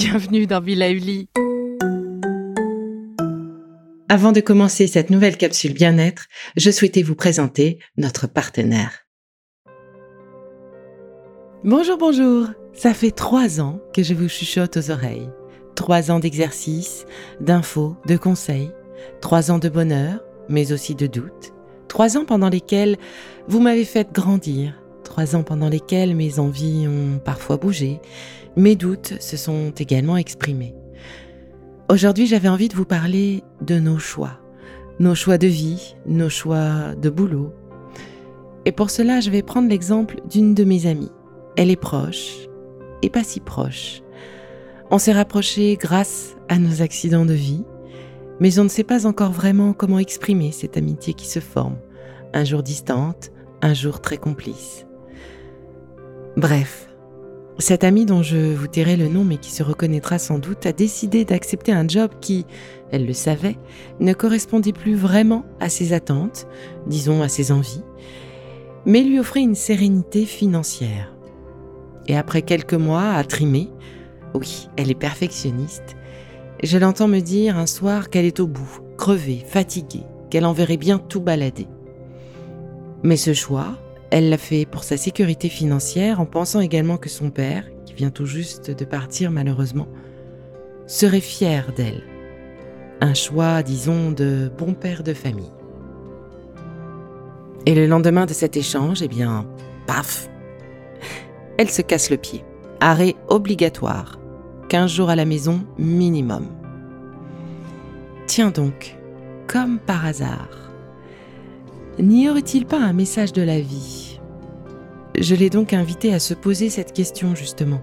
Bienvenue dans Villa Uli. Avant de commencer cette nouvelle capsule bien-être, je souhaitais vous présenter notre partenaire. Bonjour, bonjour. Ça fait trois ans que je vous chuchote aux oreilles. Trois ans d'exercice, d'infos, de conseils. Trois ans de bonheur, mais aussi de doutes. Trois ans pendant lesquels vous m'avez fait grandir. Trois ans pendant lesquels mes envies ont parfois bougé. Mes doutes se sont également exprimés. Aujourd'hui, j'avais envie de vous parler de nos choix. Nos choix de vie, nos choix de boulot. Et pour cela, je vais prendre l'exemple d'une de mes amies. Elle est proche et pas si proche. On s'est rapprochés grâce à nos accidents de vie, mais on ne sait pas encore vraiment comment exprimer cette amitié qui se forme, un jour distante, un jour très complice. Bref, cette amie dont je vous tairai le nom mais qui se reconnaîtra sans doute a décidé d'accepter un job qui, elle le savait, ne correspondait plus vraiment à ses attentes, disons à ses envies, mais lui offrait une sérénité financière et après quelques mois à trimer, oui, elle est perfectionniste, je l'entends me dire un soir qu'elle est au bout, crevée, fatiguée, qu'elle en verrait bien tout balader. Mais ce choix, elle l'a fait pour sa sécurité financière en pensant également que son père, qui vient tout juste de partir malheureusement, serait fier d'elle. Un choix, disons, de bon père de famille. Et le lendemain de cet échange, eh bien, paf, elle se casse le pied. Arrêt obligatoire. 15 jours à la maison minimum. Tiens donc, comme par hasard. N'y aurait-il pas un message de la vie? Je l'ai donc invité à se poser cette question justement.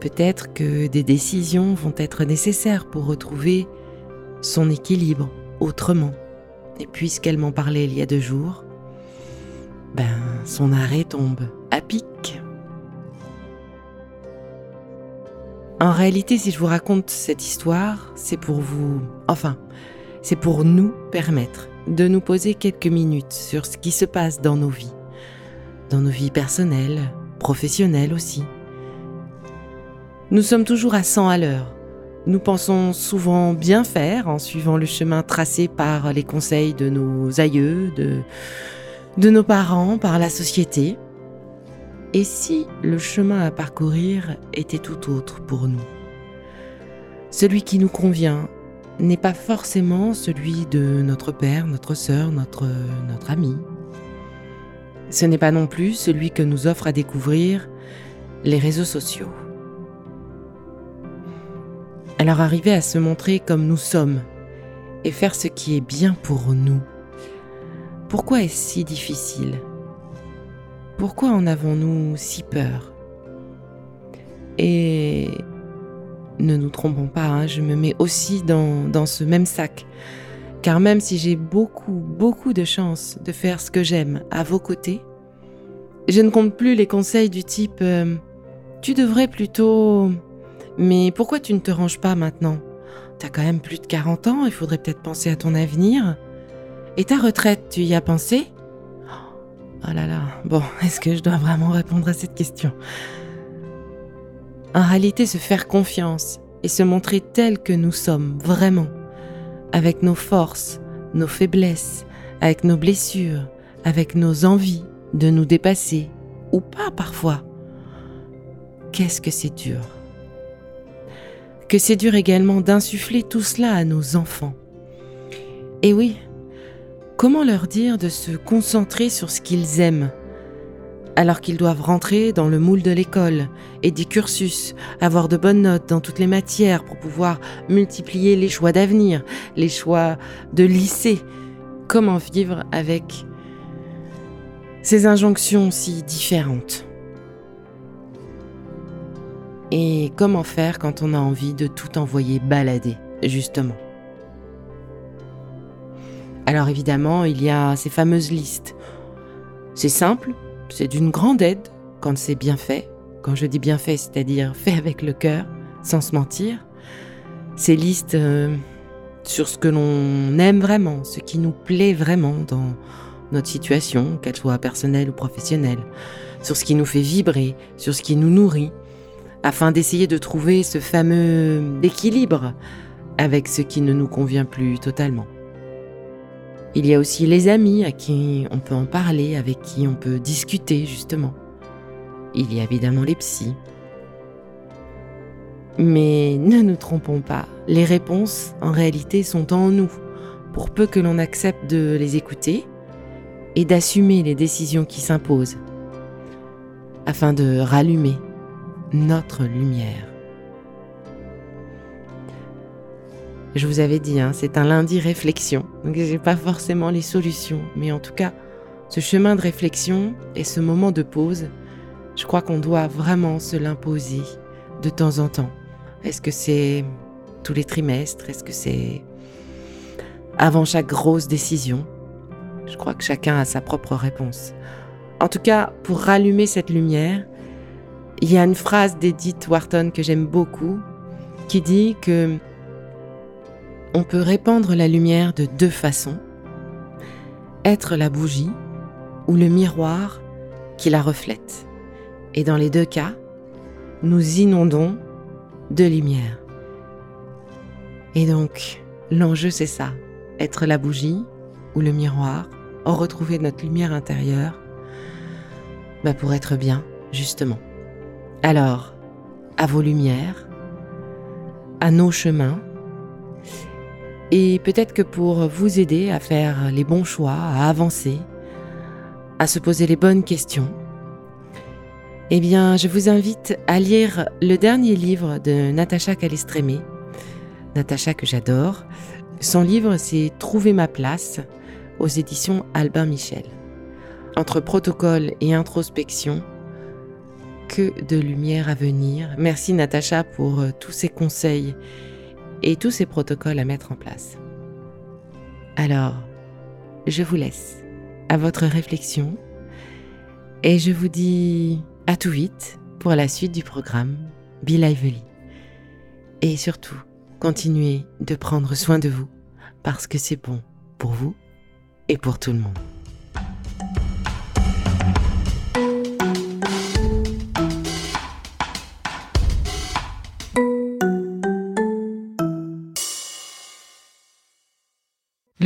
Peut-être que des décisions vont être nécessaires pour retrouver son équilibre autrement. Et puisqu'elle m'en parlait il y a deux jours, ben son arrêt tombe à pic. En réalité, si je vous raconte cette histoire, c'est pour vous, enfin, c'est pour nous permettre de nous poser quelques minutes sur ce qui se passe dans nos vies, dans nos vies personnelles, professionnelles aussi. Nous sommes toujours à 100 à l'heure. Nous pensons souvent bien faire en suivant le chemin tracé par les conseils de nos aïeux, de, de nos parents, par la société. Et si le chemin à parcourir était tout autre pour nous? Celui qui nous convient n'est pas forcément celui de notre père, notre sœur, notre, ami. Ce n'est pas non plus celui que nous offrent à découvrir les réseaux sociaux. Alors arriver à se montrer comme nous sommes et faire ce qui est bien pour nous, pourquoi est-ce si difficile? Pourquoi en avons-nous si peur? Et ne nous trompons pas, hein, je me mets aussi dans, ce même sac. Car même si j'ai beaucoup, beaucoup de chance de faire ce que j'aime à vos côtés, je ne compte plus les conseils du type euh, Tu devrais plutôt... Mais pourquoi tu ne te ranges pas maintenant? T'as quand même plus de 40 ans, il faudrait peut-être penser à ton avenir. Et ta retraite, tu y as pensé? Oh là là, bon, est-ce que je dois vraiment répondre à cette question? En réalité, se faire confiance et se montrer tel que nous sommes vraiment, avec nos forces, nos faiblesses, avec nos blessures, avec nos envies de nous dépasser, ou pas parfois. Qu'est-ce que c'est dur que c'est dur également d'insuffler tout cela à nos enfants. Et oui, comment leur dire de se concentrer sur ce qu'ils aiment? Alors qu'ils doivent rentrer dans le moule de l'école et des cursus, avoir de bonnes notes dans toutes les matières pour pouvoir multiplier les choix d'avenir, les choix de lycée. Comment vivre avec ces injonctions si différentes? Et comment faire quand on a envie de tout envoyer balader, justement? Alors évidemment, il y a ces fameuses listes. C'est simple, c'est d'une grande aide quand c'est bien fait. Quand je dis bien fait, c'est-à-dire fait avec le cœur, sans se mentir. Ces listes euh, sur ce que l'on aime vraiment, ce qui nous plaît vraiment dans notre situation, qu'elle soit personnelle ou professionnelle, sur ce qui nous fait vibrer, sur ce qui nous nourrit, afin d'essayer de trouver ce fameux équilibre avec ce qui ne nous convient plus totalement. Il y a aussi les amis à qui on peut en parler, avec qui on peut discuter justement. Il y a évidemment les psys. Mais ne nous trompons pas, les réponses en réalité sont en nous, pour peu que l'on accepte de les écouter et d'assumer les décisions qui s'imposent, afin de rallumer notre lumière. Je vous avais dit, hein, c'est un lundi réflexion, donc j'ai pas forcément les solutions, mais en tout cas, ce chemin de réflexion et ce moment de pause, je crois qu'on doit vraiment se l'imposer de temps en temps. Est-ce que c'est tous les trimestres? Est-ce que c'est avant chaque grosse décision? Je crois que chacun a sa propre réponse. En tout cas, pour rallumer cette lumière, il y a une phrase d'Edith Wharton que j'aime beaucoup qui dit que on peut répandre la lumière de deux façons. Être la bougie ou le miroir qui la reflète. Et dans les deux cas, nous inondons de lumière. Et donc, l'enjeu c'est ça, être la bougie ou le miroir, retrouver notre lumière intérieure, bah pour être bien, justement. Alors, à vos lumières, à nos chemins, et peut-être que pour vous aider à faire les bons choix, à avancer, à se poser les bonnes questions, eh bien, je vous invite à lire le dernier livre de Natacha Calestrémé, Natacha que j'adore. Son livre, c'est Trouver ma place aux éditions Albin Michel. Entre protocole et introspection, que de lumière à venir. Merci Natacha pour euh, tous ces conseils et tous ces protocoles à mettre en place. Alors, je vous laisse à votre réflexion et je vous dis à tout vite pour la suite du programme Be Lively. Et surtout, continuez de prendre soin de vous parce que c'est bon pour vous et pour tout le monde.